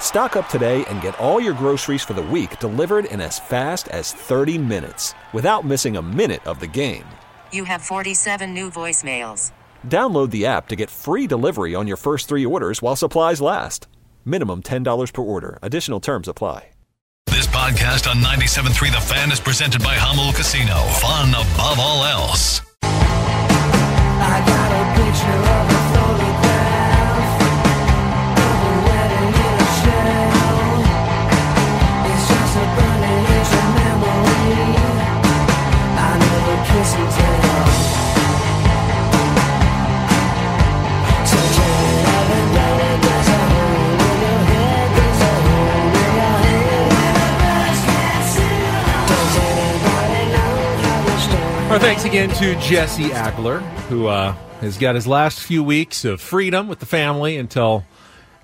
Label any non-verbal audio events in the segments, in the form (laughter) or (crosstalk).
Stock up today and get all your groceries for the week delivered in as fast as 30 minutes without missing a minute of the game. You have 47 new voicemails. Download the app to get free delivery on your first three orders while supplies last. Minimum $10 per order. Additional terms apply. This podcast on 97.3 The Fan is presented by Jamul Casino. Fun above all else. Our thanks again to Jesse Agler, who uh, has got his last few weeks of freedom with the family until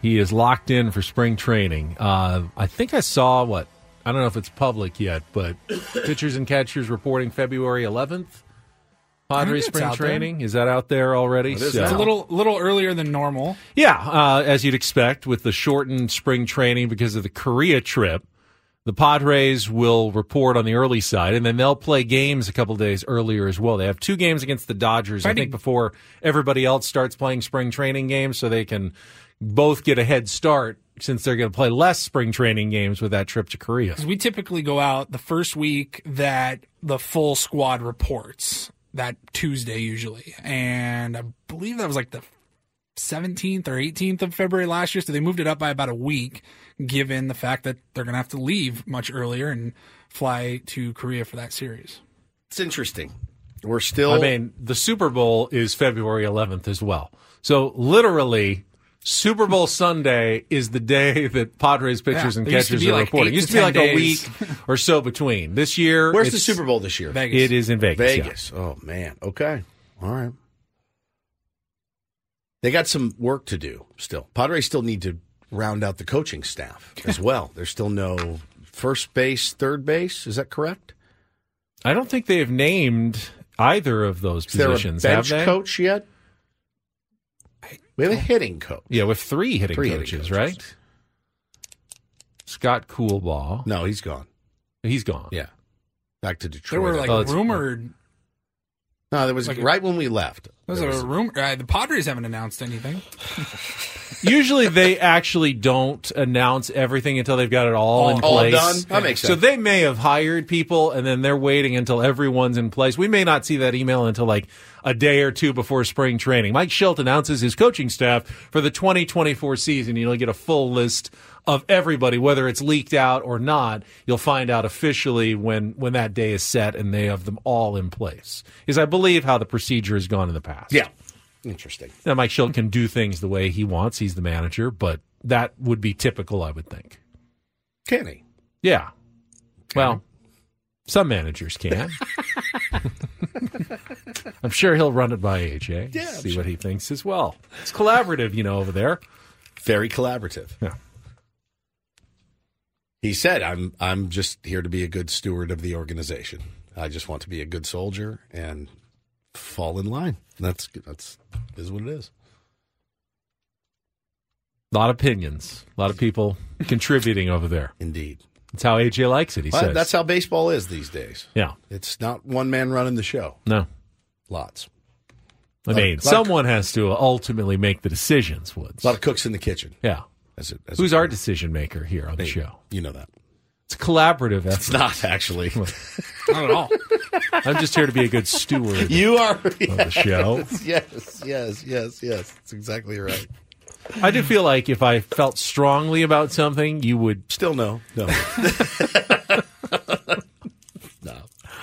he is locked in for spring training. Uh, I think I saw what I don't know if it's public yet, but pitchers and catchers reporting February 11th. Padres spring training is that out there already? It's So- a little little earlier than normal. yeah, uh, as you'd expect with the shortened spring training because of the Korea trip. The Padres will report on the early side, and then they'll play games a couple days earlier as well. They have two games against the Dodgers, I think, before everybody else starts playing spring training games, so they can both get a head start since they're going to play less spring training games with that trip to Korea. 'Cause we typically go out the first week that the full squad reports, that Tuesday usually. And I believe that was like the 17th or 18th of February last year. So they moved it up by about a week, given the fact that they're going to have to leave much earlier and fly to Korea for that series. It's interesting. We're still. I mean, the Super Bowl is February 11th as well. So literally, Super Bowl Sunday is the day that Padres pitchers Yeah, and there used to catchers are like reporting. eight It used to to be 10 like a week (laughs) or so between. This year, where's the Super Bowl this year? Vegas. It is in Vegas. yeah. Vegas. Oh man. Okay. All right. They got some work to do still. Padres still need to round out the coaching staff as (laughs) well. There's still no first base, third base. Is that correct? I don't think they have named either of those Is there a positions. bench have they? coach yet? We have a hitting coach. Yeah, with three hitting Three hitting coaches, coaches. right? Scott Coolbaugh. No, he's gone. He's gone. Yeah. Back to They Detroit. were like Oh, rumored. No, there was like a- right when we left. Was there it was- a rumor? Uh, the Padres haven't announced anything. (laughs) Usually they actually don't announce everything until they've got it all, in place. all place. done? That makes sense. So they may have hired people and then they're waiting until everyone's in place. We may not see that email until like a day or two before spring training. Mike Shildt announces his coaching staff for the 2024 season. You'll get a full list of everybody, whether it's leaked out or not. You'll find out officially when, when that day is set and they have them all in place. Is I believe how the procedure has gone in the past. yeah. Interesting. Now, Mike Shildt can do things the way he wants. He's the manager, but that would be typical, I would think. Can he? Yeah. Well, some managers can. (laughs) I'm sure he'll run it by AJ. Yeah, see sure. what he thinks as well. It's collaborative, you know, over there. Very collaborative. Yeah. He said, "I'm I'm just here to be a good steward of the organization. I just want to be a good soldier and fall in line. That's that's is what it is. A lot of opinions, a lot of people contributing over there. Indeed. That's how AJ likes it, he Well, says. that's how baseball is these days. yeah. It's not one man running the show. No. Lots. I of- mean, of- someone has to ultimately make the decisions, Woods. A lot of cooks in the kitchen. yeah. As it, as Who's it- our decision maker here on the Hey, show? You know that. It's a collaborative effort. It's not actually. (laughs) Not at all. I'm just here to be a good steward you are of the show. Yes, yes, yes, yes. That's exactly right. I do feel like if I felt strongly about something, you would. Still no, no. (laughs) (laughs)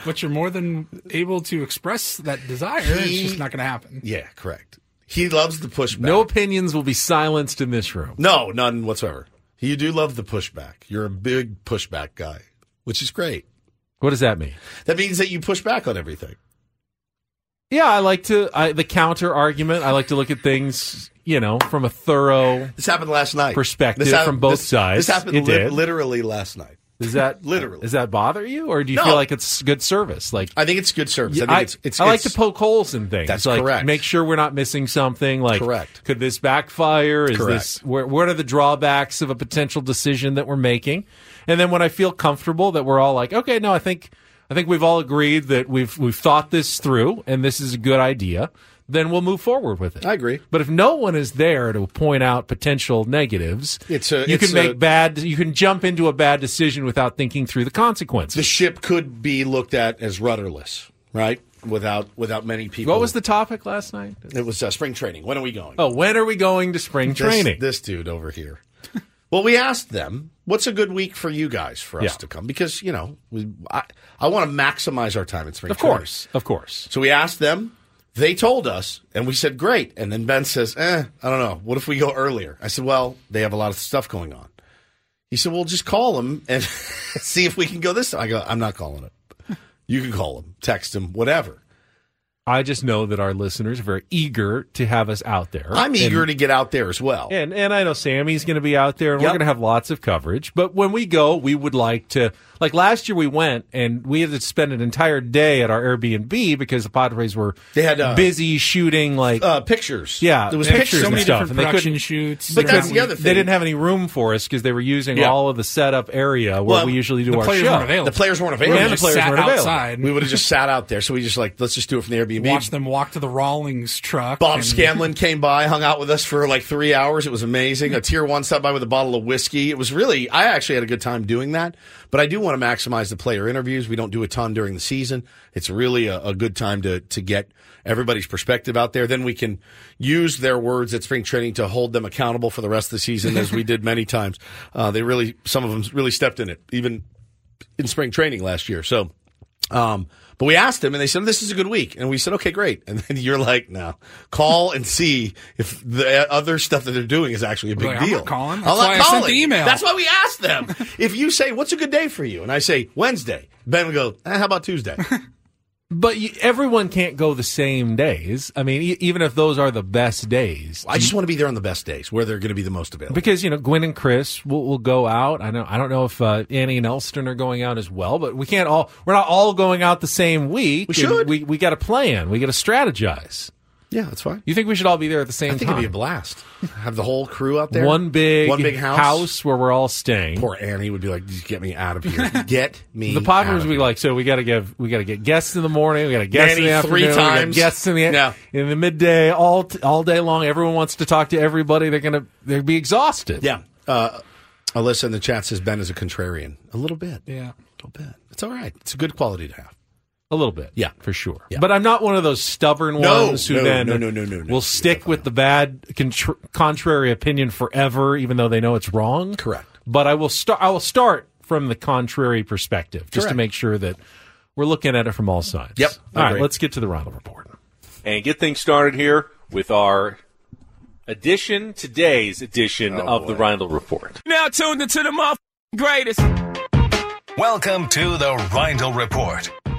But you're more than able to express that desire. it's just not going to happen. yeah, correct. He loves the pushback. No opinions will be silenced in this room. no, none whatsoever. You do love the pushback. You're a big pushback guy, which is great. What does that mean? That means that you push back on everything. Yeah, I like to I, the counter argument. I like to look at things, you know, from a thorough. This happened last night. Perspective This hap- from both this- sides. This happened li- literally last night. Does that (laughs) Literally. Does that bother you, or do you No. feel like it's good service? Like I think it's good service. I think I, it's, it's I like to poke holes in things. That's like, correct. Make sure we're not missing something. Like, Correct. Could this backfire? Is Correct. this where, what are the drawbacks of a potential decision that we're making? And then when I feel comfortable that we're all like, okay, no, I think I think we've all agreed that we've we've thought this through and this is a good idea. Then we'll move forward with it. I agree. But if no one is there to point out potential negatives, It's a- you it's can make a- bad. You can jump into a bad decision without thinking through the consequences. the ship could be looked at as rudderless, right? Without without many people. what was the topic last night? It was uh, spring training. When are we going? Oh, when are we going to spring This- training? This, dude over here. (laughs) well, we asked them, "What's a good week for you guys for us Yeah. to come?" Because you know, we, I I want to maximize our time in spring. Of training. course, of course. So we asked them. They told us, and we said, "Great." And then Ben says, "Eh, I don't know. What if we go earlier?" I said, "Well, they have a lot of stuff going on." He said, "Well, just call them and (laughs) see if we can go this time." I go, "I'm not calling it. You can call them, text them, whatever." I just know that our listeners are very eager to have us out there. I'm eager and, to get out there as well. and and I know Sammy's going to be out there, and we're going to have lots of coverage. But when we go, we would like to. Like last year, we went and we had to spend an entire day at our Airbnb because the Padres were They had, uh, busy shooting like Uh, pictures. Yeah, there was they had pictures. So and many stuff, different and they production couldn't- shoots. But that's the other thing. they didn't have any room for us because they were using Yeah. all of the setup area where Well, we usually do the our players show. weren't available. The players weren't We available. And the just players sat weren't available. outside. We would have just sat out there. So we just like, let's just do it from the Airbnb. watch them walk to the Rawlings truck. Bob and- Scanlan (laughs) came by, hung out with us for like three hours. It was amazing. A tier one stopped by with a bottle of whiskey. It was really, I actually had a good time doing that. But I do want to maximize the player interviews. We don't do a ton during the season. It's really a, a good time to, to get everybody's perspective out there. Then we can use their words at spring training to hold them accountable for the rest of the season, as we did many times. Uh, they really, some of them really stepped in it, even in spring training last year. So, um, but we asked them and they said, this is a good week. And we said, okay, great. And then you're like, no, call and see if the other stuff that they're doing is actually a big like, I'm deal. not calling. I'm That's not why I sent calling. the email. That's why we asked them. if you say, what's a good day for you? And I say, Wednesday. Ben would go, eh, how about Tuesday? But you, everyone can't go the same days. I mean, e- even if those are the best days, I just want to be there on the best days where they're going to be the most available. because you know Gwen and Chris will, will go out. I know I don't know if uh, Annie and Elston are going out as well, but we can't all. We're not all going out the same week. We and should. We we got to plan. We got to strategize. Yeah, that's fine. You think we should all be there at the same time? I think time? it'd be a blast. Have the whole crew out there. One big one big house. where we're all staying. Poor Annie would be like, just get me out of here. Get me the out of would be here. like, so we got to give, we got to get guests in the morning, we got to guests in the three afternoon, we got times. guests in the Yeah. in the midday, all t- all day long. Everyone wants to talk to everybody. They're gonna they'll be exhausted. Yeah. Uh, Alyssa in the chat says Ben is a contrarian. A little bit. Yeah. A little bit. It's all right. It's a good quality to have. A little bit. Yeah. for sure. Yeah. But I'm not one of those stubborn No, ones who no, then no, no, no, no, no. will stick with the bad contr- contrary opinion forever, even though they know it's wrong. Correct. But I will start. I will start from the contrary perspective, just to make sure that we're looking at it from all sides. Yep, I All right. agree. Let's get to the Reindl report and get things started here with our edition, today's edition Oh, of the Reindl Report. Now tuned into the muff greatest. Welcome to the Reindl Report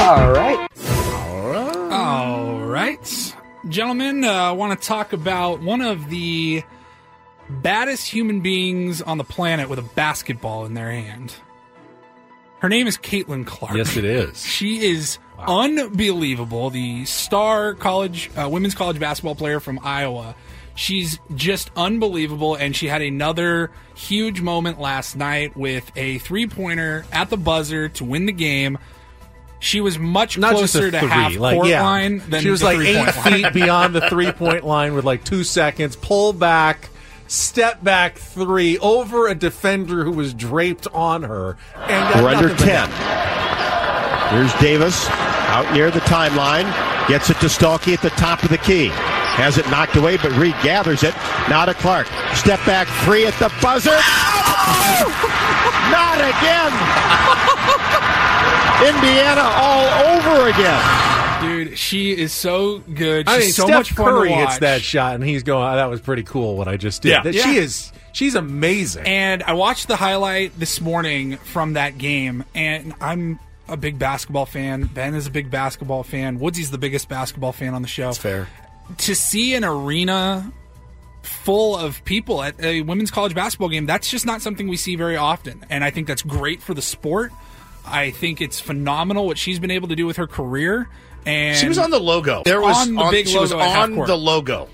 All right. All right. Gentlemen, I want to talk about one of the baddest human beings on the planet with a basketball in their hand. Her name is Caitlin Clark. Yes, it is. (laughs) She is unbelievable. The star college, uh, women's college basketball player from Iowa. She's just unbelievable, and she had another huge moment last night with a three pointer at the buzzer to win the game. She was much Not just closer a to three, half like court yeah. line than she was the like eight line. feet beyond the three (laughs) point line with like two seconds. Pull back, step back three over a defender who was draped on her. And We're under nothing but 10. Here's Davis out near the timeline. Gets it to Stuelke at the top of the key. Has it knocked away, but Reed gathers it. Now to Clark. Step back three at the buzzer. (laughs) Not again. (laughs) Indiana all over again. Dude, she is so good. She's I mean, so Steph much fun Curry to watch. hits that shot, and he's going, oh, "That was pretty cool." What I just did. Yeah. That Yeah. She is. She's amazing. And I watched the highlight this morning from that game, and I'm a big basketball fan. Ben is a big basketball fan. Woodsy's the biggest basketball fan on the show. That's fair. To see an arena full of people at a women's college basketball game, that's just not something we see very often. And I think that's great for the sport. I think it's phenomenal what she's been able to do with her career. And She was on the logo. There was on the big she was logo at half on the logo.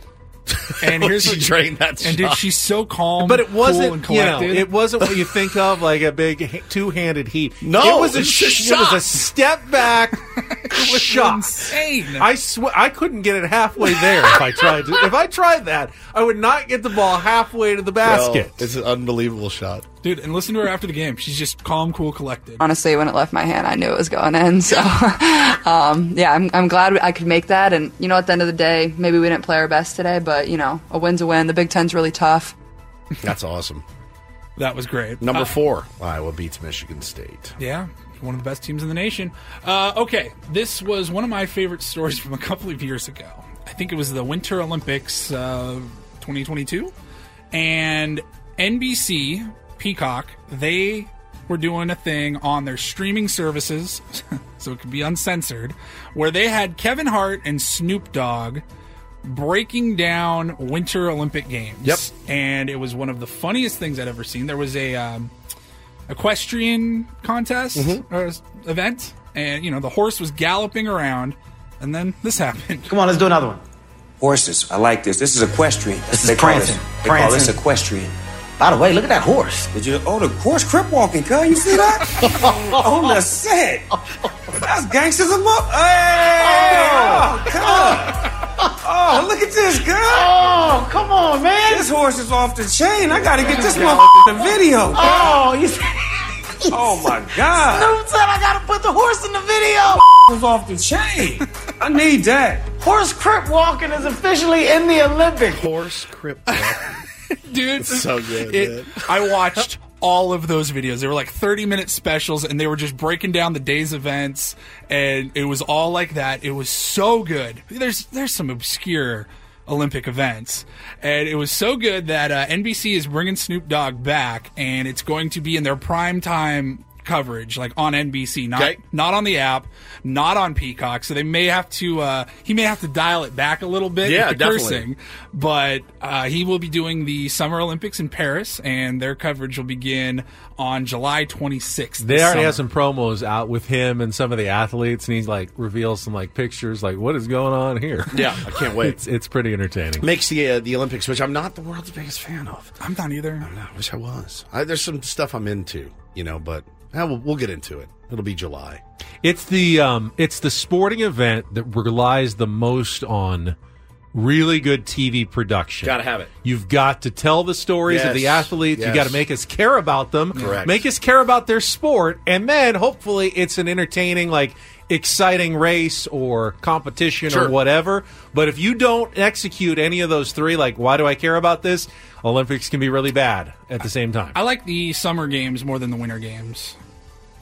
And here's (laughs) she what- drained that And dude, she's so calm, but it wasn't, and you know, it wasn't what you think of like a big two-handed heat. No, it was a, it's a sh- It was a step back (laughs) shot. insane. I swear, I couldn't get it halfway there if I tried to. If I tried that, I would not get the ball halfway to the basket. Well, it's an unbelievable shot. Dude, and listen to her after the game. She's just calm, cool, collected. Honestly, when it left my hand, I knew it was going in. So, (laughs) um, yeah, I'm, I'm glad I could make that. And, you know, at the end of the day, maybe we didn't play our best today, but, you know, a win's a win. The Big Ten's really tough. That's awesome. That was great. Number Uh, four, Iowa beats Michigan State. Yeah, one of the best teams in the nation. Uh, okay, this was one of my favorite stories from a couple of years ago. I think it was the Winter Olympics uh, 2022. And NBC, Peacock, they were doing a thing on their streaming services, (laughs) so it could be uncensored, where they had Kevin Hart and Snoop Dogg breaking down Winter Olympic Games. Yep. And it was one of the funniest things I'd ever seen. There was a um, equestrian contest or event, and you know the horse was galloping around, and then this (laughs) happened. Come on, let's do another one. Horses. I like this. This is equestrian. This is they call prancing. This, they call this equestrian. By the way, look at that horse. Did you? Oh, the horse crip walking, cuz. You see that? (laughs) oh, the set. That's gangsterism up. Hey! Oh, cuz. Oh, look at this, cuz. Oh, come on, man. This horse is off the chain. I gotta get this motherfucker in the video. Oh, you Oh, my God. (laughs) Snoop said I gotta put the horse in the video. was off the chain. I need that. Horse crip walking is officially in the Olympics. Horse crip. (laughs) dude. It's so good, It- I watched all of those videos. They were like 30 minute specials and they were just breaking down the day's events and it was all like that. It was so good. There's there's some obscure Olympic events. And it was so good that uh, NBC is bringing Snoop Dogg back and it's going to be in their prime time coverage like on NBC not Okay. not on the app not on Peacock so they may have to uh he may have to dial it back a little bit Yeah, with the definitely. cursing but uh, he will be doing the Summer Olympics in Paris, and their coverage will begin on July 26th. They already summer. have some promos out with him and some of the athletes, and he like reveals some like pictures, like what is going on here? Yeah, I can't (laughs) wait. It's it's pretty entertaining. Makes the uh, the Olympics, which I'm not the world's biggest fan of. I'm not either. I wish I was. I, there's some stuff I'm into, you know, but we'll, we'll get into it. It'll be July. It's the um, it's the sporting event that relies the most on really good TV production. Gotta have it. You've got to tell the stories of the Yes. athletes. You Yes. got to make us care about them. Correct. Make us care about their sport, and then hopefully it's an entertaining, like exciting race or competition or whatever. But if you don't execute any of those three, like why do I care about this? Olympics can be really bad at the same time. I like the summer games more than the winter games.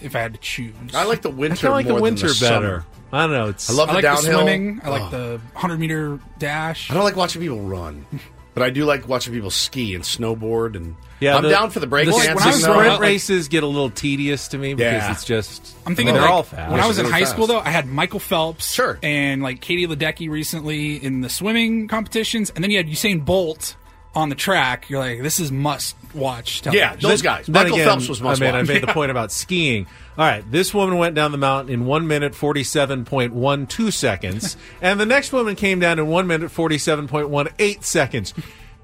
If I had to choose, I like the winter kind of like more the winter than the better. summer. I don't know. It's I love I the like downhill. the swimming. I like Oh. the 100 meter dash. I don't like watching people run, (laughs) but I do like watching people ski and snowboard. And Yeah, I'm down for the break the, dancing. when I was though. sprint like- races get a little tedious to me because Yeah. it's just. I'm thinking they're like, all fast. when I was in Really high school though, I had Michael Phelps, Sure. and like Katie Ledecky recently in the swimming competitions, and then you had Usain Bolt on the track, you're like, this is must watch. Yeah, those guys. Then Michael again, Phelps was must I mean, I watch. made the point about skiing. All right, this woman went down the mountain in one minute forty seven point one two seconds, (laughs) and the next woman came down in one minute forty seven point one eight seconds.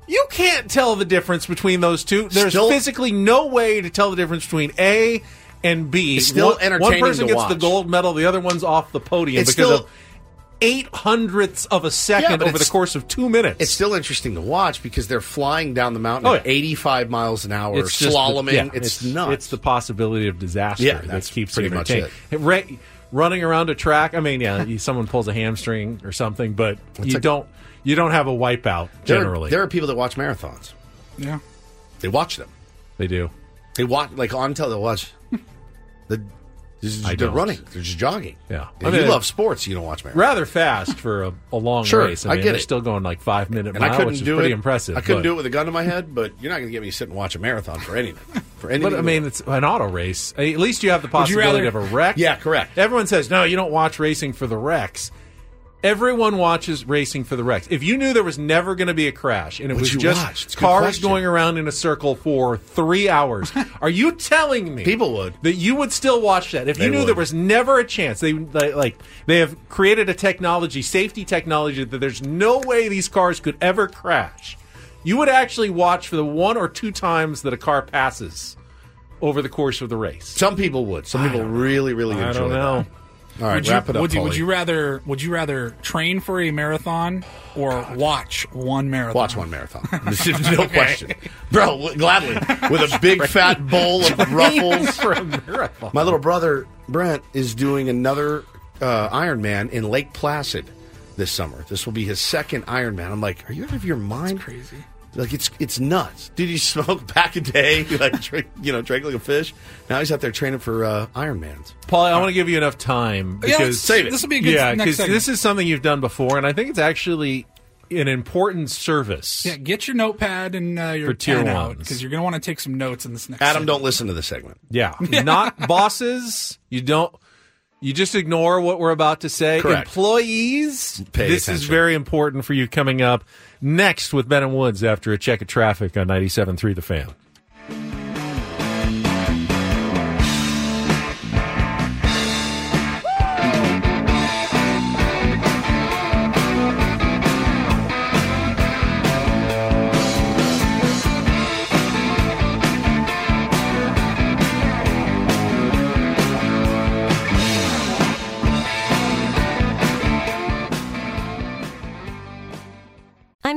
You can't tell the difference between those two. There's Still- physically no way to tell the difference between A and B. It's still one, one person gets the gold medal, the other one's off the podium It's because still- of eight hundredths of a second but over the course of two minutes. It's still interesting to watch because they're flying down the mountain Oh, at 85 miles an hour, It's just the- slaloming. yeah, it's, nuts. It's the possibility of disaster Yeah, that that's keeps pretty it much entertaining. Ra- running around a track. I mean, yeah, you- someone pulls a hamstring or something, but you like- don't you don't have a wipeout There are- generally. there are people that watch marathons. Yeah. They watch them. they do. They watch like on tell they watch the. (laughs) They're I they're don't. running. They're just jogging. Yeah. If I mean, you love sports, you don't watch marathons. Rather fast for a, a long Sure, race. I mean, get they're it. still going like five minute and mile, I couldn't which is do pretty it. impressive. I couldn't but, do it with a gun to my head, but you're not going to get me to sit and watch a marathon for anything. For anything. (laughs) But I mean, it's an auto race. At least you have the possibility rather- of a wreck. Yeah, correct. Everyone says no, you don't watch racing for the wrecks. Everyone watches racing for the wrecks. If you knew there was never going to be a crash and it Would was just watch? It's a good cars going around in a circle for three hours, (laughs) are you telling me People would. that you would still watch that if They you knew would. there was never a chance? They, they like they have created a technology, safety technology, that there's no way these cars could ever crash. You would actually watch for the one or two times that a car passes over the course of the race. some people would. Some people really, really I enjoy don't know. that. All right, would you, it up. would, you, would you rather would you rather train for a marathon or watch one marathon? Watch one marathon. (laughs) No question. Bro, gladly. With a (laughs) big fat bowl of (laughs) ruffles. for a marathon. My little brother, Brent, is doing another uh, Ironman in Lake Placid this summer. This will be his second Ironman. I'm like, are you out of your mind? crazy. Like, it's it's nuts. Dude, he (laughs) smoked back a day, like, drink, you know, drank like a fish. Now he's out there training for uh, Ironmans. Paul, I want to give you enough time Yeah, because let's save it. This will be a good yeah, because this is something you've done before, and I think it's actually an important service. Yeah, get your notepad and uh, your For tier pen out ones. because you're going to want to take some notes in this next. Adam, segment. don't listen to the segment. Yeah, (laughs) not bosses. You don't. You just ignore what we're about to say. Correct. Employees. Pay this is very important for you coming up next with Ben and Woods after a check of traffic on 97.3 The Fan.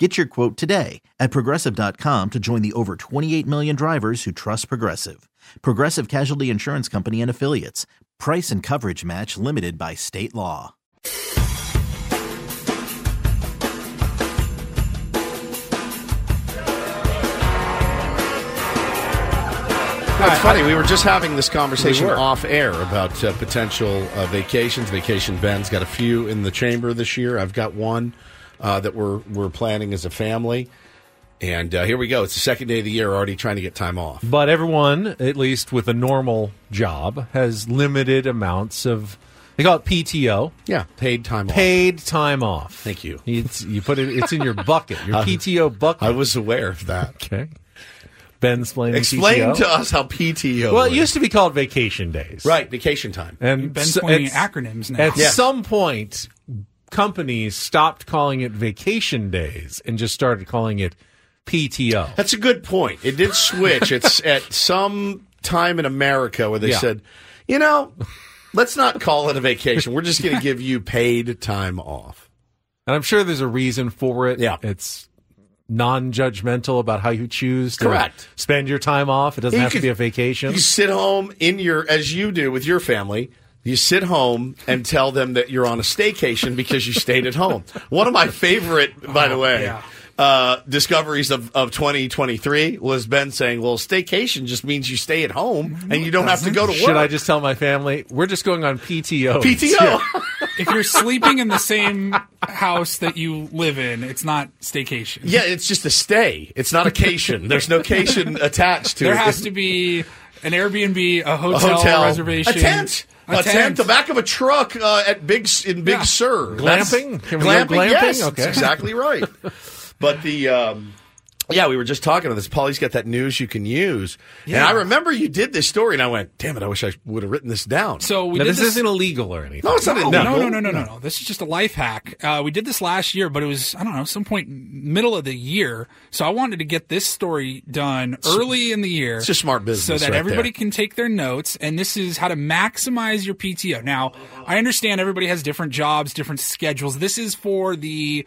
Get your quote today at progressive.com to join the over 28 million drivers who trust Progressive. Progressive Casualty Insurance Company and Affiliates. Price and coverage match limited by state law. No, it's funny. We were just having this conversation We off air about uh, potential uh, vacations. Vacation Ben's got a few in the chamber this year. I've got one uh, that we're we're planning as a family. And uh, here we go. It's the second day of the year, already trying to get time off. But everyone, at least with a normal job, has limited amounts of. They call it PTO. Yeah, paid time off. Paid time off. Thank you. It's, you put it. It's in your (laughs) bucket. Your PTO bucket. I was aware of that. Okay. Ben explaining Explain PTO. to us how PTO. Well, it used to be called vacation days. right Vacation time. And Ben's so- pointing at- acronyms now. At Yeah. some point, companies stopped calling it vacation days and just started calling it PTO. That's a good point. It did switch. it's (laughs) at some time in America where they Yeah. said, you know, let's not call it a vacation. We're just going to give you paid time off. And I'm sure there's a reason for it. Yeah. It's non-judgmental about how you choose to Correct. spend your time off. It doesn't You have to be a vacation. You sit home in your, as you do with your family. You sit home and tell them that you're on a staycation because you stayed at home. One of my favorite, by the way, yeah. uh, discoveries of, of 2023 was Ben saying, well, staycation just means you stay at home and you don't have to go to work. Should I just tell my family we're just going on PTO? PTO. (laughs) if you're sleeping in the same house that you live in, it's not staycation. Yeah, it's just a stay. It's not a cation. There's no cation (laughs) attached to there it. There has to be an Airbnb, a a hotel, hotel reservation, a tent, a, tent. the back of a truck uh, at Big in Big Yeah. Sur. Glamping? That's- Can we go glamping, glamping? Yes, Okay. that's exactly right. (laughs) but the um, yeah, we were just talking about this. Paulie's got that news you can use, and I remember you did this story, and I went, "Damn it! I wish I would have written this down." So we Now, did this, isn't illegal or anything. no, it's not No, illegal. no, no, no, no, no, no. This is just a life hack. Uh, we did this last year, but it was I don't know some point middle of the year. So I wanted to get this story done early in the year. It's just smart business so that right everybody there. can take their notes. And this is how to maximize your PTO. Now I understand everybody has different jobs, different schedules. This is for the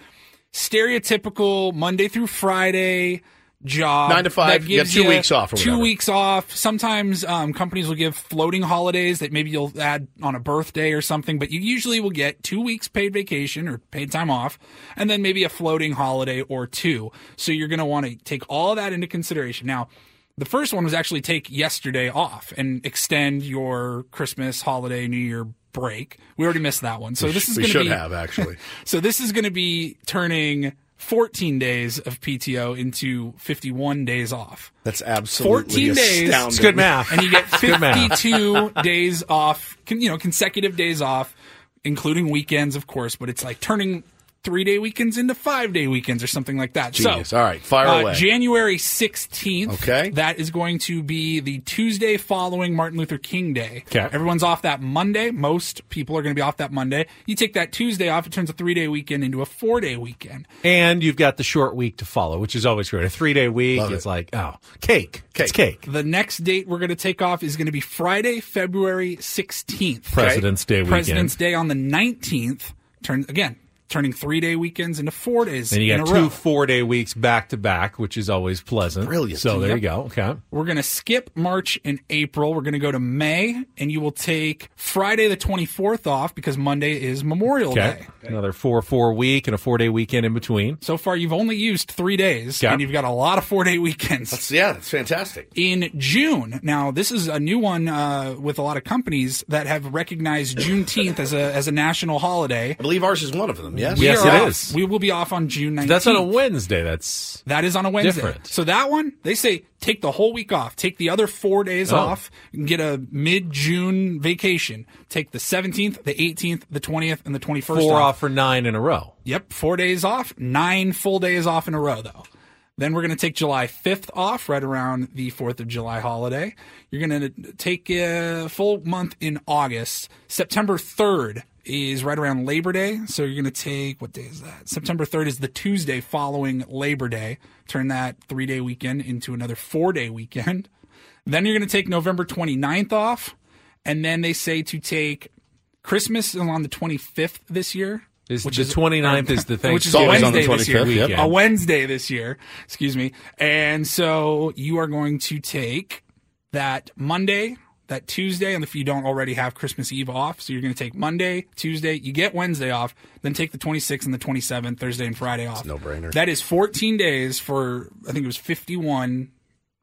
stereotypical Monday through Friday job. Nine to five, you gives two weeks off Two whatever. weeks off. Sometimes um, companies will give floating holidays that maybe you'll add on a birthday or something, but you usually will get two weeks paid vacation or paid time off, and then maybe a floating holiday or two. So you're going to want to take all that into consideration. Now, the first one was actually take yesterday off and extend your Christmas, holiday, New Year break. We already missed that one. So this is we going to should be have actually. (laughs) so this is going to be turning 14 days of PTO into 51 days off. That's absolutely 14 days. astounding. (laughs) It's good math. And you get 52 (laughs) days off, you know, consecutive days off, including weekends, of course, but it's like turning three day weekends into five day weekends or something like that. Genius. So, All right, fire uh, away. January 16th. Okay. That is going to be the Tuesday following Martin Luther King Day. Okay. Everyone's off that Monday. Most people are going to be off that Monday. You take that Tuesday off, it turns a three day weekend into a four day weekend. And you've got the short week to follow, which is always great. A three day week, Love it's it. like, oh, cake. It's cake. The next date we're going to take off is going to be Friday, February 16th. President's Day weekend. President's Day on the 19th. Turn again, turning three day weekends into four days And you in got a two four day weeks back to back, which is always pleasant. Brilliant. So there Yep. you go. Okay. We're going to skip March and April. We're going to go to May, and you will take Friday the 24th off because Monday is Memorial Okay. Day. Another four four week and a four day weekend in between. So far, you've only used three days, Okay. and you've got a lot of four day weekends. That's, yeah, that's fantastic. in June. Now, this is a new one uh, with a lot of companies that have recognized Juneteenth as a as a national holiday. I believe ours is one of them. Yes. We Yes, it off. is. We will be off on June 19th. That's on a Wednesday. That's That is on a Wednesday. Different. So that one, they say take the whole week off. Take the other four days Oh. off and get a mid June vacation. Take the 17th, the 18th, the 20th, and the 21st four off. off for nine in a row. Yep, four days off, nine full days off in a row, though. Then we're going to take July 5th off, right around the 4th of July holiday. You're going to take a full month in August. September 3rd is right around Labor Day. So you're going to take, what day is that? September 3rd is the Tuesday following Labor Day. Turn that three day weekend into another four day weekend. (laughs) Then you're going to take November 29th off. And then they say to take Christmas is on the 25th this year. Is which the 29th is the thing, (laughs) which is a always on the Wednesday this year. yep. A Wednesday this year, excuse me. And so you are going to take that Monday, that Tuesday, and if you don't already have Christmas Eve off, so you're going to take Monday, Tuesday, you get Wednesday off, then take the 26th and the 27th, Thursday and Friday off. no brainer. That is 14 days for I think it was 51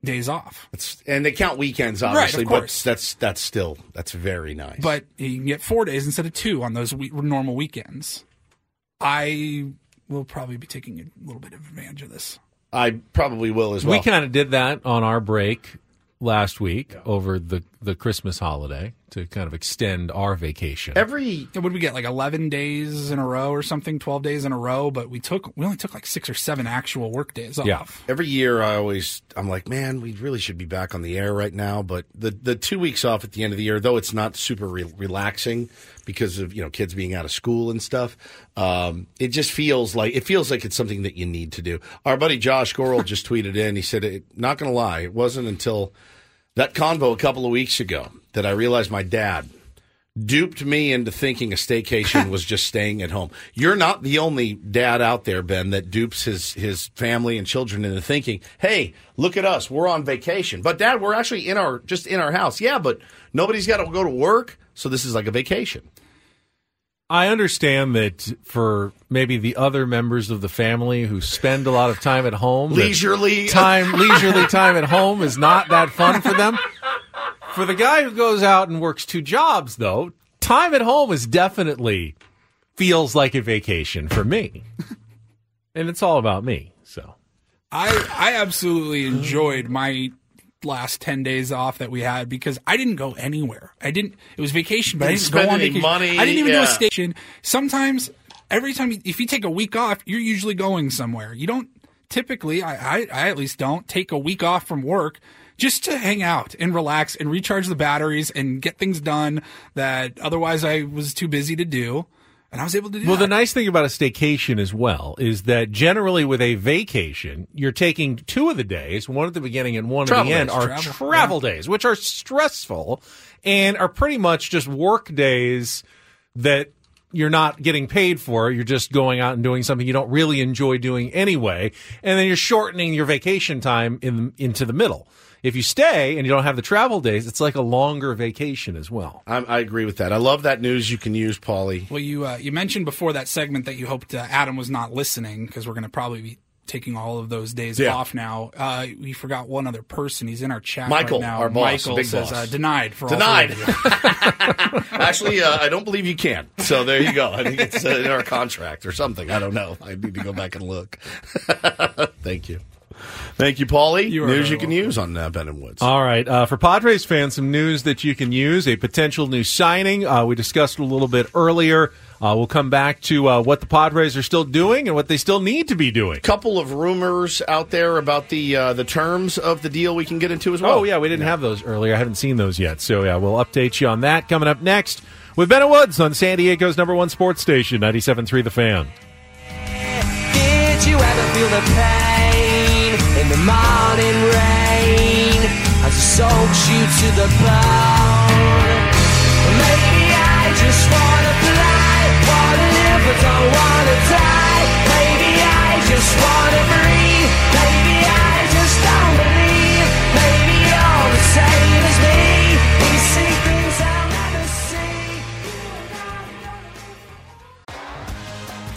days off. It's, and they count weekends, Right, of obviously, but that's that's still that's very nice. But you can get four days instead of two on those we- normal weekends. I will probably be taking a little bit of advantage of this. I probably will as well. We kind of did that on our break last week over the the Christmas holiday to kind of extend our vacation. Every what did we get like 11 days in a row or something 12 days in a row but we took we only took like six or seven actual work days off Every year, I always I'm like, man, we really should be back on the air right now. But the the two weeks off at the end of the year, though it's not super re- relaxing because of you know kids being out of school and stuff, um, it just feels like it feels like it's something that you need to do. Our buddy Josh Gorel just (laughs) tweeted in. He said, it, "Not going to lie, it wasn't until that convo a couple of weeks ago that I realized my dad." Duped me into thinking a staycation (laughs) was just staying at home. You're not the only dad out there, Ben, that dupes his his family and children into thinking, "Hey, look at us, we're on vacation." But Dad, we're actually in our just in our house. Yeah, but nobody's got to go to work, so this is like a vacation. I understand that for maybe the other members of the family who spend a lot of time at home, Leisurely. time, leisurely time at home is not that fun for them. For the guy who goes out and works two jobs, though, time at home is definitely feels like a vacation for me, and it's all about me. So I I absolutely enjoyed my last 10 days off that we had because I didn't go anywhere. I didn't it was vacation, but I Didn't go on any vacation. money, I didn't even do a station. Sometimes every time you, if you take a week off, you're usually going somewhere. You don't typically I, I I at least don't take a week off from work just to hang out and relax and recharge the batteries and get things done that otherwise I was too busy to do. And I was able to do Well, that. the nice thing about a staycation as well is that generally with a vacation, you're taking two of the days, one at the beginning and one Travel at the end, days. are Travel, travel, days, which are stressful and are pretty much just work days that you're not getting paid for. You're just going out and doing something you don't really enjoy doing anyway, and then you're shortening your vacation time in into the middle. If you stay and you don't have the travel days, it's like a longer vacation as well. I, I agree with that. I love that news you can use, Paulie. Well, you uh, you mentioned before that segment that you hoped uh, Adam was not listening because we're going to probably be taking all of those days Yeah. off now. Uh, we forgot one other person. He's in our chat Michael, right now. our boss, Michael says boss. Uh, denied for Denied. all three. (laughs) Actually, uh, I don't believe you can. So there you go. I think it's uh, in our contract or something. I don't know. I need to go back and look. (laughs) Thank you. Thank you, Paulie. You News you can use on uh, Ben and Woods. All right. Uh, for Padres fans, some news that you can use a potential new signing. Uh, we discussed a little bit earlier. Uh, we'll come back to uh, what the Padres are still doing and what they still need to be doing. A couple of rumors out there about the uh, the terms of the deal we can get into as well. Oh, yeah, we didn't have those earlier. I haven't seen those yet. So, yeah, we'll update you on that coming up next with Ben and Woods on San Diego's number one sports station, 97.3 The Fan. Morning rain as it soaks you to the bone? Maybe I just wanna fly, wanna live but don't wanna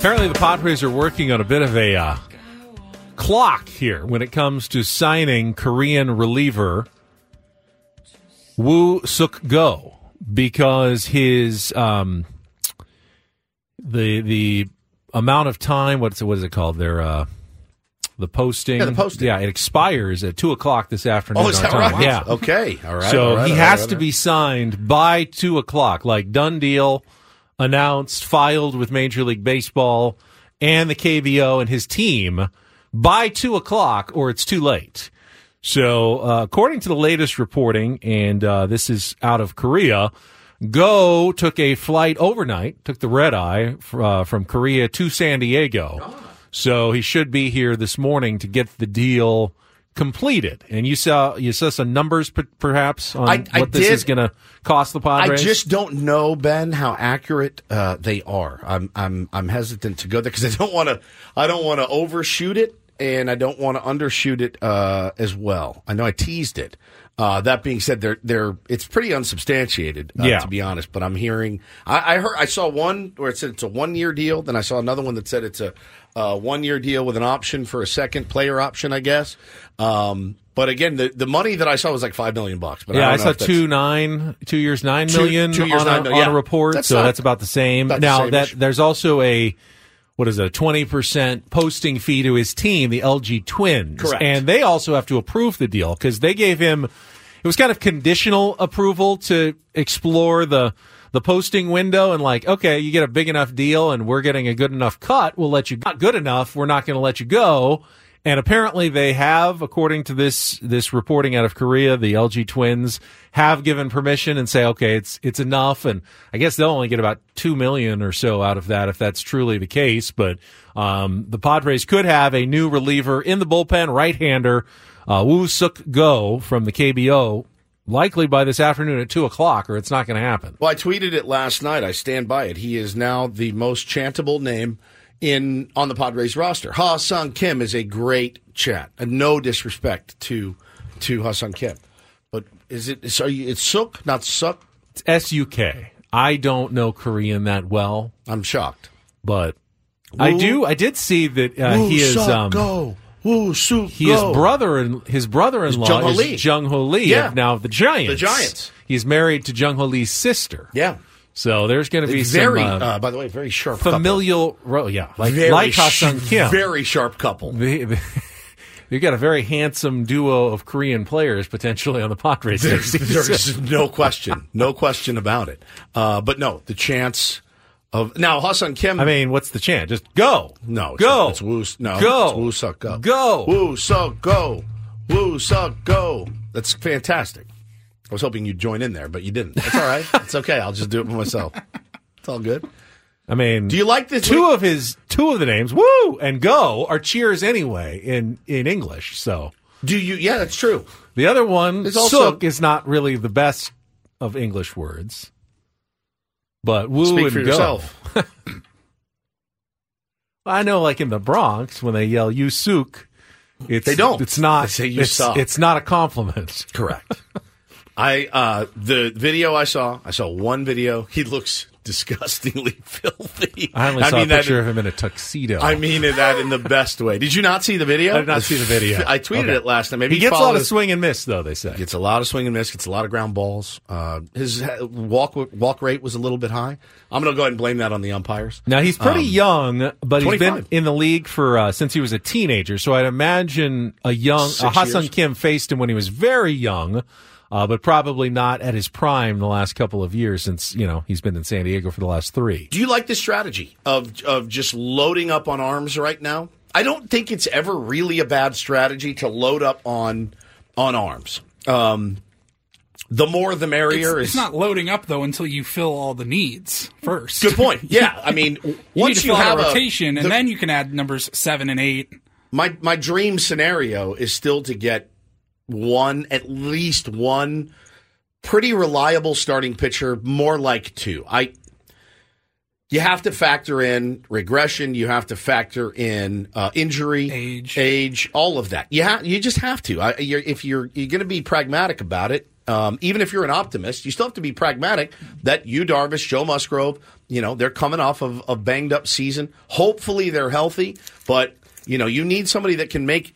Apparently, the Padres are working on a bit of a uh, clock here when it comes to signing Korean reliever Woo Suk Go because his um, the the amount of time what's what is it called their uh, the posting Yeah, the posting. yeah it expires at two o'clock this afternoon Oh, is that right? yeah Okay. All right, so all right, he all has right, to all be signed by two o'clock like done deal announced filed with Major League Baseball and the KBO and his team by two o'clock or it's too late. So, uh, according to the latest reporting, and uh, this is out of Korea, Go took a flight overnight, took the red eye uh, from Korea to San Diego. So he should be here this morning to get the deal completed. And you saw you saw some numbers, per- perhaps, on I- I what this did. is going to cost the Padres. I just don't know, Ben, how accurate uh, they are. I'm I'm I'm hesitant to go there because I don't want to I don't want to overshoot it and I don't want to undershoot it uh, as well. I know I teased it. Uh, that being said, they're they're it's pretty unsubstantiated, uh, Yeah. to be honest. But I'm hearing I, I heard I saw one where it said it's a one year deal. Then I saw another one that said it's a uh, one year deal with an option for a second player option, I guess. Um, but again, the the money that I saw was like five million bucks. But yeah, I, I, saw two nine, two years nine Two- million two years, on, nine a, on yeah. a report, That's so not- that's about the same. about the now same-ish. that there's also a what is it, a twenty percent posting fee to his team, the LG Twins, Correct. and they also have to approve the deal because they gave him it was kind of conditional approval to explore the the posting window and like okay you get a big enough deal and we're getting a good enough cut we'll let you not good enough we're not going to let you go and apparently they have according to this this reporting out of Korea the LG Twins have given permission and say okay it's it's enough and I guess they'll only get about 2 million or so out of that if that's truly the case but um, the Padres could have a new reliever in the bullpen right-hander uh, Woo Suk Go from the KBO likely by this afternoon at 2 o'clock or it's not going to happen Well, I tweeted it last night. I stand by it. He is now the most chantable name in on the Padres roster. Ha Sung Kim is a great chat, and no disrespect to to Ha Sung Kim, but is it? So you, it's Suk, not Suk. It's S U K. I don't know Korean that well. I'm shocked, but I do. I did see that uh, Woo he is. Suk Um, go. Woo Suk he go. is brother and his brother-in-law Jung Hoo is Lee. Jung Hoo Lee Yeah. of now the Giants. The Giants. He's married to Jung Hoo Lee's sister. Yeah. So there's going to be very. some uh, uh, by the way, very sharp. couple. familial. Ro- yeah, like Very like Ha sh- Sung Kim. Very sharp couple. (laughs) You've got a very handsome duo of Korean players potentially on the Padres. (laughs) There's, there's no question, no question about it. Uh, but no, the chance of now Ha Sung Kim. I mean, what's the chance? Just go. no, it's, go. It's Woo. No, Go. It's Woo Suck Go. Go. Woo Suck Go. Woo Suck Go. That's fantastic. I was hoping you'd join in there, but you didn't. It's all right. it's okay. I'll just do it by myself. It's all good. I mean, Do you like this? two of his two of the names, woo and go, are cheers anyway in in English. So Do you? Yeah, that's true. the other one, It's also- sook, is not really the best of English words, but woo Speak and for go. yourself. (laughs) I know, like in the Bronx, when they yell "you sook," it's They don't. It's not. They say, "You it's, suck." it's not a compliment. Correct. (laughs) I uh the video I saw, I saw one video. He looks disgustingly (laughs) filthy. I only saw mean a that picture in- of him in a tuxedo. I mean that in the best way. Did you not see the video? I did not see the video. I tweeted Okay. it last night. Maybe he gets a lot of swing and miss, though. They say. Gets a lot of swing and miss. Gets a lot of ground balls. Uh, his walk walk rate was a little bit high. I'm going to go ahead and blame that on the umpires. Now he's pretty Um, young, but he's been in the league for uh, since he was a teenager. So I'd imagine a young Six uh, Ha Sung years. Kim faced him when he was very young, uh, but probably not at his prime the last couple of years since you know he's been in San Diego for the last three. Do you like the strategy of of just loading up on arms right now? I don't think it's ever really a bad strategy to load up on on arms. Um, the more the merrier. It's, is it's not loading up though until you fill all the needs first. Good point. Yeah, I (laughs) mean, you once you have a a- rotation, and then you can add numbers seven and eight. My my dream scenario is still to get one, at least one, pretty reliable starting pitcher. More like two. I. You have to factor in regression. You have to factor in uh, injury, Age. age, all of that. You ha- you just have to. I, you're, if you're you're going to be pragmatic about it, Um, even if you're an optimist, you still have to be pragmatic that you, Darvish, Joe Musgrove, you know, they're coming off of a banged up season. Hopefully they're healthy, but, you know, you need somebody that can make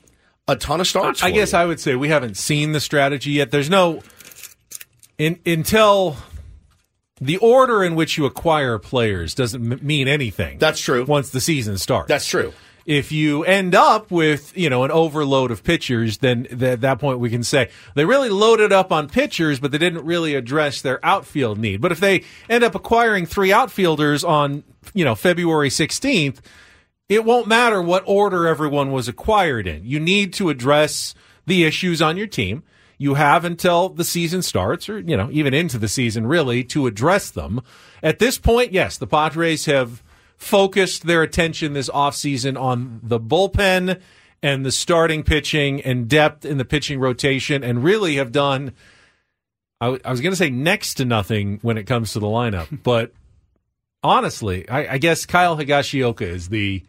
a ton of starts. I for guess you. I would say we haven't seen the strategy yet. There's no in, until the order in which you acquire players doesn't m- mean anything. That's true. Once the season starts, That's true. If you end up with you know an overload of pitchers, then th- at that point we can say they really loaded up on pitchers, but they didn't really address their outfield need. But if they end up acquiring three outfielders on you know February 16th, it won't matter what order everyone was acquired in. You need to address the issues on your team. You have until the season starts, or you know, even into the season, really, to address them. At this point, yes, the Padres have focused their attention this offseason on the bullpen and the starting pitching and depth in the pitching rotation, and really have done. I, w- I was going to say next to nothing when it comes to the lineup, (laughs) but honestly, I, I guess Kyle Higashioka is the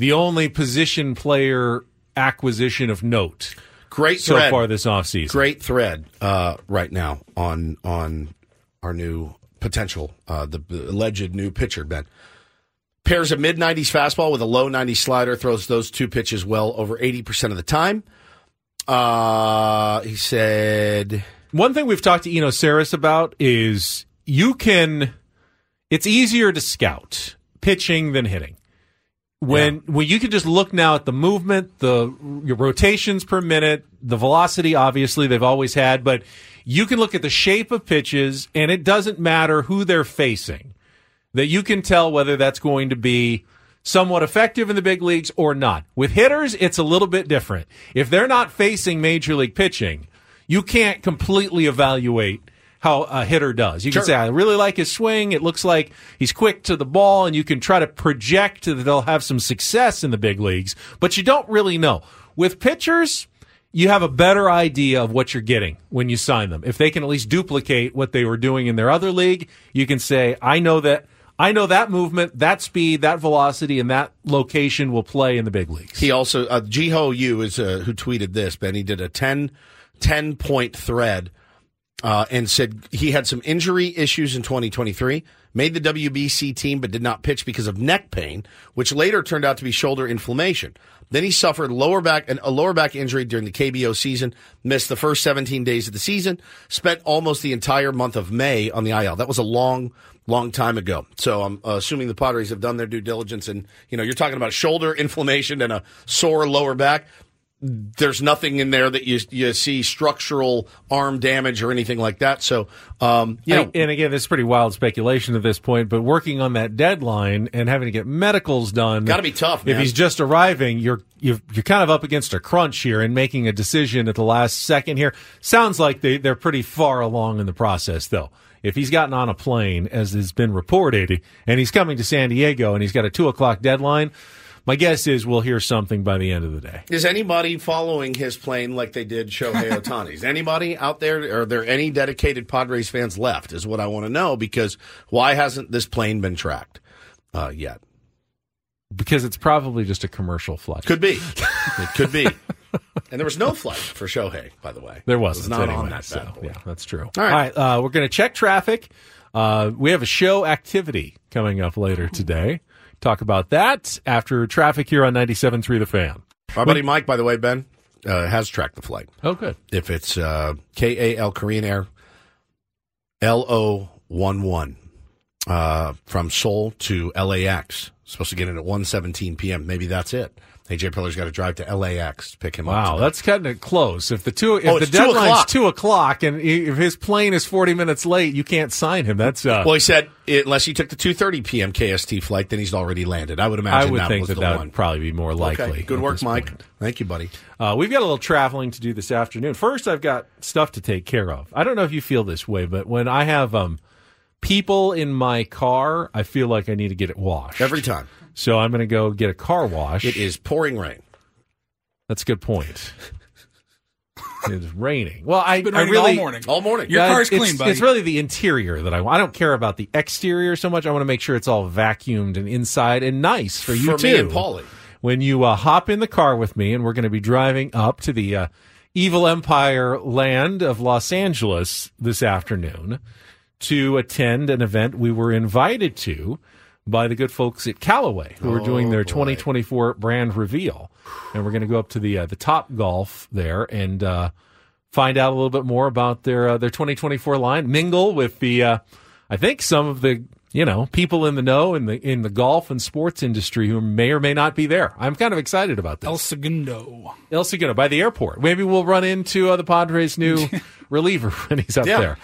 the only position player acquisition of note. Great so thread. far this offseason. Great thread uh, right now on on our new potential, uh, the alleged new pitcher, Ben. Pairs a mid 90s fastball with a low 90s slider, throws those two pitches well over 80% of the time. Uh, he said. One thing we've talked to Eno Sarris about is you can. It's easier to scout pitching than hitting. When when you can just look now at the movement, the your rotations per minute, the velocity. Obviously, they've always had, but you can look at the shape of pitches, and it doesn't matter who they're facing. That you can tell whether that's going to be somewhat effective in the big leagues or not. With hitters, it's a little bit different. If they're not facing major league pitching, you can't completely evaluate how a hitter does. You can Sure. say, I really like his swing. It looks like he's quick to the ball, and you can try to project that they'll have some success in the big leagues, but you don't really know. With pitchers, you have a better idea of what you're getting when you sign them. If they can at least duplicate what they were doing in their other league, you can say, I know that. I know that movement, that speed, that velocity, and that location will play in the big leagues. He also, uh, Jeeho Yoo is uh, who tweeted this, Ben. He did a 10, 10 point thread uh, and said he had some injury issues in 2023, made the WBC team, but did not pitch because of neck pain, which later turned out to be shoulder inflammation. Then he suffered lower back an, a lower back injury during the KBO season, missed the first 17 days of the season, spent almost the entire month of May on the IL. That was a long, long time ago. So I'm uh, assuming the Padres have done their due diligence, and you know you're talking about shoulder (laughs) inflammation and a sore lower back there's nothing in there that you you see structural arm damage or anything like that. So, um, you know, and, and again, it's pretty wild speculation at this point, but working on that deadline and having to get medicals done, Gotta be tough, If he's just arriving, you're you're you're kind of up against a crunch here and making a decision at the last second here. Sounds like they they're pretty far along in the process, though. If he's gotten on a plane, as has been reported, and he's coming to San Diego and he's got a two o'clock deadline, my guess is we'll hear something by the end of the day. is anybody following his plane like they did Shohei (laughs) Ohtani? Is anybody out there? Are there any dedicated Padres fans left? Is what I want to know because why hasn't this plane been tracked uh, yet? Because it's probably just a commercial flight. Could be. (laughs) it could be. And there was no flight for Shohei, by the way. There wasn't was not anyway, on that so, bad boy. Yeah, that's true. All right. uh, we're going to check traffic. Uh, we have a show activity coming up later today. Talk about that after traffic here on 97.3 The Fan. Our buddy Mike, by the way, Ben, uh, has tracked the flight. Oh, good. If it's uh, KAL Korean Air LO11 uh, from Seoul to LAX. Supposed to get in at 1.17 p.m. Maybe that's it. AJ Preller's got to drive to LAX to pick him up. Wow, that's cutting it close. If the two, if Oh, the it's 2 deadline's o'clock. two o'clock, and if his plane is forty minutes late, you can't sign him. That's uh, Well, he said unless he took the 2:30 p.m. KST flight, then he's already landed. I would imagine I would that think was that the that one. would probably be more likely. Okay. Good work, Mike. point. Thank you, buddy. Uh, we've got a little traveling to do this afternoon. First, I've got stuff to take care of. I don't know if you feel this way, but when I have um, people in my car, I feel like I need to get it washed Every time. So I'm going to go get a car wash. It is pouring rain. That's a good point. it's raining. Well, I, been I raining really all morning. All morning. Your Yeah, car's it's, clean, buddy. It's really the interior that I want. I don't care about the exterior so much. I want to make sure it's all vacuumed and inside and nice for you For too. me and Paulie. When you uh, hop in the car with me, and we're going to be driving up to the uh, Evil Empire land of Los Angeles this afternoon to attend an event we were invited to by the good folks at Callaway, who are doing their 2024 brand reveal, and we're going to go up to the uh, the Top Golf there and uh, find out a little bit more about their uh, their 2024 line. Mingle with the, uh, I think some of the you know people in the know in the in the golf and sports industry who may or may not be there. I'm kind of excited about this. El Segundo. El Segundo by the airport. Maybe we'll run into uh, the Padres' new (laughs) reliever when he's up Yeah. there.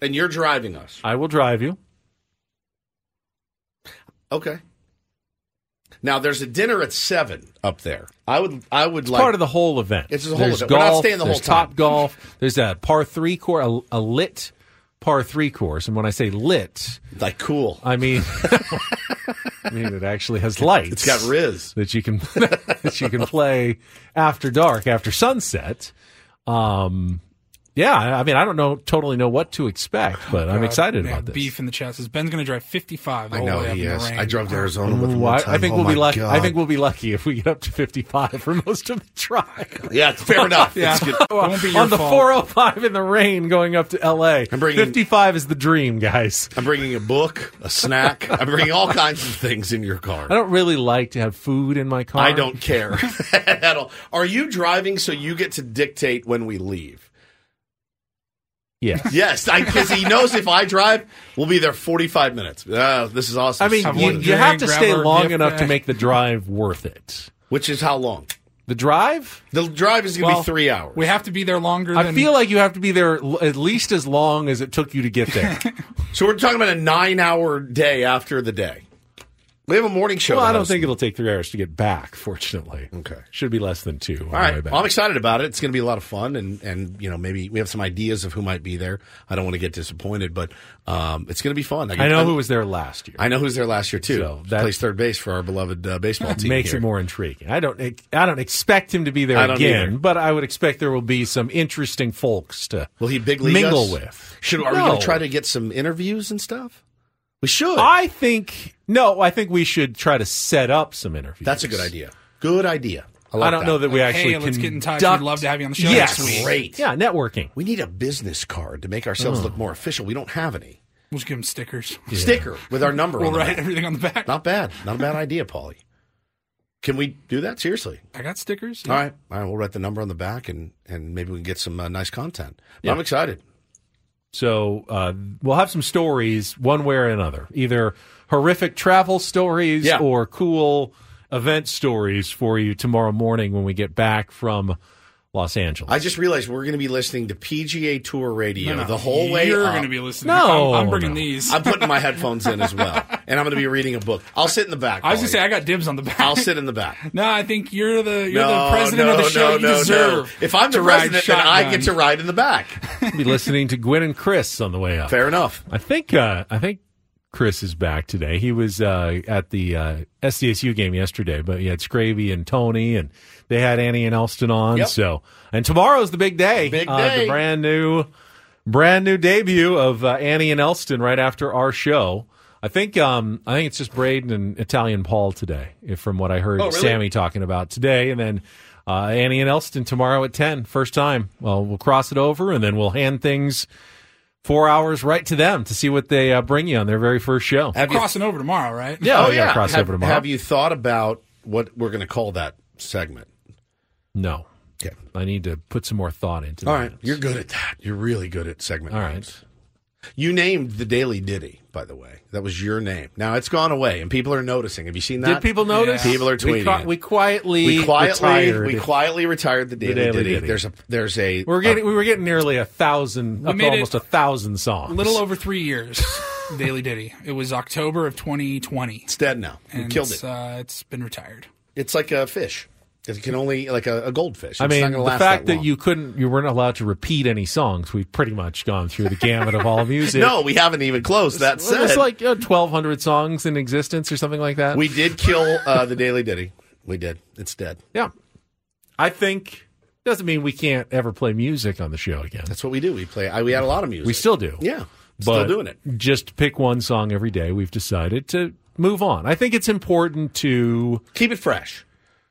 And you're driving us. I will drive you. Okay. Now there's a dinner at seven up there. I would I would It's like part of the whole event. It's the whole There's event. golf. We're not staying the whole there's time. Top golf. There's a par three course, a, a lit par three course. And when I say lit, like cool, I mean, (laughs) I mean it actually has lights. It's got Riz that you can (laughs) that you can play after dark, after sunset. Um, yeah, I I mean, I don't know totally know what to expect, but I'm excited man, about this. Beef in the chest. Says Ben's going to drive 55 the I know way he in is. I drove to Arizona with him one I, time. I think Oh we'll be my lucky. I think we'll be lucky if we get up to 55 for most of the drive. (laughs) Yeah, it's fair enough. Yeah. It's good. (laughs) on the 405 in the rain going up to LA. I'm bringing- 55 is the dream, guys. I'm bringing a book, a snack. I'm bringing all kinds of things in your car. I don't really like to have food in my car. I don't care (laughs) at all. Are you driving so you get to dictate when we leave? Yeah. Yes, (laughs) because he knows if I drive, we'll be there 45 minutes. Uh, this is awesome. I mean, Have you, one you drink, have to grab stay our long gift enough to bag. make the drive worth it. Which is how long? The drive? The drive is going to Well, be three hours. We have to be there longer I than. feel like you have to be there l- at least as long as it took you to get there. (laughs) So we're talking about a nine-hour day after the day. We have a morning show. well, I don't think it'll take three hours to get back, fortunately. Okay. Should be less than two. All right. Well, I'm excited about it. It's going to be a lot of fun, and and you know maybe we have some ideas of who might be there. I don't want to get disappointed, but um, it's going to be fun. I know who was there last year. I know who's there last year too. So that- Plays third base for our beloved uh, baseball team. makes here. it more intriguing. I don't. I don't expect him to be there again, either. but I would expect there will be some interesting folks to Will he big mingle us? with. Should are we going to try to get some interviews and stuff? We should. I think no. I think we should try to set up some interviews. That's a good idea. Good idea. I, I, don't know that we Like, actually hey, let's get in touch. conduct- We'd love to have you on the show Yes, next week. Great. Yeah, networking. We need a business card to make ourselves Oh. look more official. We don't have any. We'll just give them stickers. (laughs) Sticker with our number We'll on the write back. everything on the back. Not bad. Not a bad (laughs) idea, Paulie. Can we do that seriously? I got stickers. All right. All right. We'll write the number on the back and, and maybe we can get some uh, nice content. But Yeah. I'm excited. So uh, we'll have some stories one way or another, either horrific travel stories Yeah. or cool event stories for you tomorrow morning when we get back from Los Angeles. I just realized we're going to be listening to PGA Tour radio No, no, the whole way You're going to be listening. No, I'm, I'm bringing no. these. I'm putting my headphones in as well, (laughs) and I'm going to be reading a book. I'll sit in the back. I was going to say I got dibs on the back. I'll sit in the back. (laughs) No, I think you're the you're no, the president no, of the show. no, you no, deserve. no. If I'm the to ride president, then I get to ride in the back. (laughs) be listening to Gwen and Chris on the way up. Fair enough. I think uh, I think Chris is back today. He was uh, at the uh, SDSU game yesterday, but he had Scravy and Tony, and they had Annie and Elston on. Yep. So, and tomorrow's the big day. Big Uh, day. the brand new, brand new debut of uh, Annie and Elston right after our show. I think um, I think it's just Braden and Italian Paul today, if from what I heard Oh, really? Sammy talking about today, and then. Uh, Annie and Elston tomorrow at 10, first time. Well, we'll cross it over and then we'll hand things four hours right to them to see what they uh, bring you on their very first show. Have you, crossing over tomorrow, right? Yeah, oh we yeah. cross have, over tomorrow. have you thought about what we're going to call that segment? No. Okay. I need to put some more thought into All that. right, you're good at that. You're really good at segment. All names. You named the Daily Ditty, by the way. That was your name. Now it's gone away, and people are noticing. Have you seen that? Did people notice? People are We, tweeting. qui- it. we quietly we quietly retired. we quietly retired the Daily, Daily Ditty. Ditty. There's a there's a We're getting we were getting nearly a thousand, We up to it almost a thousand songs. A little over three years. (laughs) Daily Ditty. It was October of 2020. it's dead now. We killed it's, it. Uh, it's been retired. It's like a fish. It can only like a, a goldfish. I It's mean, the fact that, long. you couldn't, you weren't allowed to repeat any songs. We've pretty much gone through the gamut of all music. (laughs) no, we haven't even closed. That said, like uh, 1,200 songs in existence or something like that. we did kill uh, the Daily Ditty. We did. It's dead. yeah. I think doesn't mean we can't ever play music on the show again. That's what we do. We play. I, we had a lot of music. We still do. Yeah, but still doing it. Just pick one song every day. We've decided to move on. I think it's important to Keep it fresh.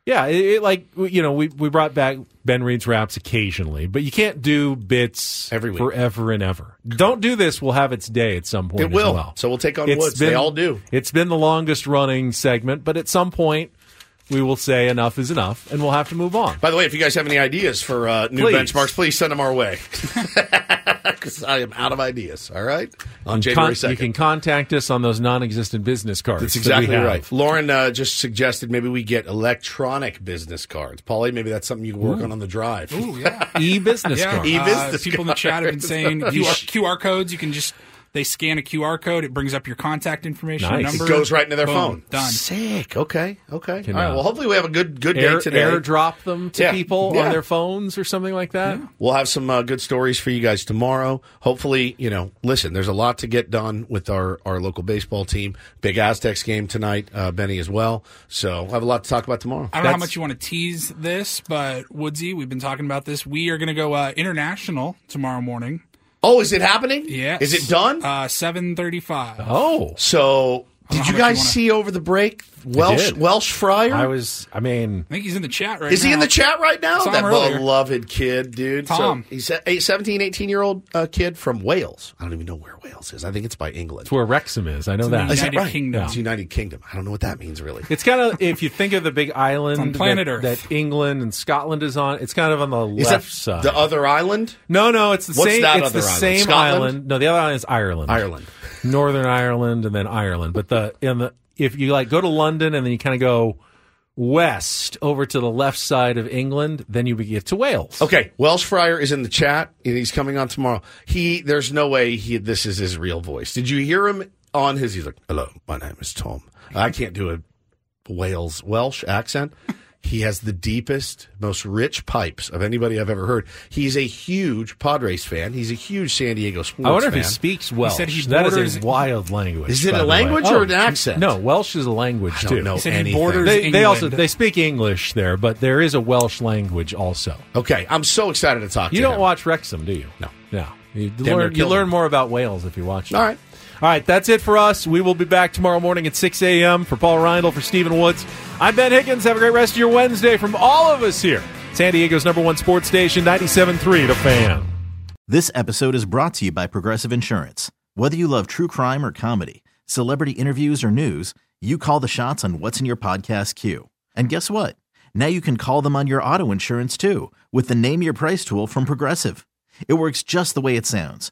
Yeah, it, it, like you know, we we brought back Ben Reed's raps occasionally, but you can't do bits Every week. forever and ever. Don't do this. We'll have its day at some point. It will. Well. So we'll take on It's Woods. They all do. It's been the longest running segment, but at some point we will say enough is enough, and we'll have to move on. By the way, if you guys have any ideas for uh, new Please. benchmarks, please send them our way. (laughs) (laughs) Because I am out of ideas. All right, on January second. you can contact us on those non-existent business cards. That's that we exactly have. right. Lauren uh, just suggested maybe we get electronic business cards. Paulie, maybe that's something you can work Ooh. on on the drive. Ooh, yeah. (laughs) E-business yeah. card. Uh, E-business people in the chat have been saying (laughs) QR, QR codes. You can just they scan a QR code. It brings up your contact information. Nice. Number It goes right into their Boom, phone. Done. Sick. Okay. Okay. Can, All right. Well, hopefully we have a good good Air, day today. airdrop them to Yeah. people Yeah. on their phones or something like that. We'll have some uh, good stories for you guys tomorrow. Hopefully, you know, listen, there's a lot to get done with our, our local baseball team. Big Aztecs game tonight, uh, Benny as well. So we'll have a lot to talk about tomorrow. I don't know how much you want to tease this, but Woodsy, we've been talking about this. We are going to go uh, international tomorrow morning. Oh, is it happening? Yeah. Is it done? Uh, Seven thirty-five. Oh, So don't know did you guys wanna- see over the break Welsh. Welsh Fryer? I was. I mean, I think he's in the chat right Is now. he in the chat right now? That earlier. beloved kid, dude. Tom. So he's a eight- 17, 18 year old uh, kid from Wales. I don't even know where Wales is. I think it's by England. it's where Wrexham is. I know It's that. the Is that United right? Kingdom. It's United Kingdom. I don't know what that means really. It's kind of if you think of the big island on planet that, Earth. that England and Scotland is on. It's kind of on the Is left that side. the other island? no, no, it's the What's same. that it's other the island? same Scotland? island. No, the other island is Ireland. Ireland. Northern Ireland, and then Ireland. But the in the if you like go to London and then you kind of go west over to the left side of England, then you get to Wales. Okay, Welsh Fryer is in the chat and he's coming on tomorrow. He there's no way he this is his real voice. Did you hear him on his he's like, Hello, my name is Tom. I can't do a Wales Welsh accent. He has the deepest, most rich pipes of anybody I've ever heard. He's a huge Padres fan. He's a huge San Diego sports fan. I wonder if he speaks Welsh. He said he that is borders- a wild language. Is it a language or an oh, accent? No, Welsh is a language I too. don't know He said he anything. borders They, they also they speak English there, but there is a Welsh language also. Okay, I'm so excited to talk to You to don't him. watch Wrexham, do you? No. No. You near learn, you learn more about Wales if you watch. All them. right. All right, that's it for us. We will be back tomorrow morning at 6 a.m. For Paul Reindl, for Stephen Woods. I'm Ben Higgins. Have a great rest of your Wednesday from all of us here. San Diego's number one sports station, 97.3 The Fan. This episode is brought to you by Progressive Insurance. Whether you love true crime or comedy, celebrity interviews or news, you call the shots on what's in your podcast queue. And guess what? Now you can call them on your auto insurance too with the Name Your Price tool from Progressive. It works just the way it sounds.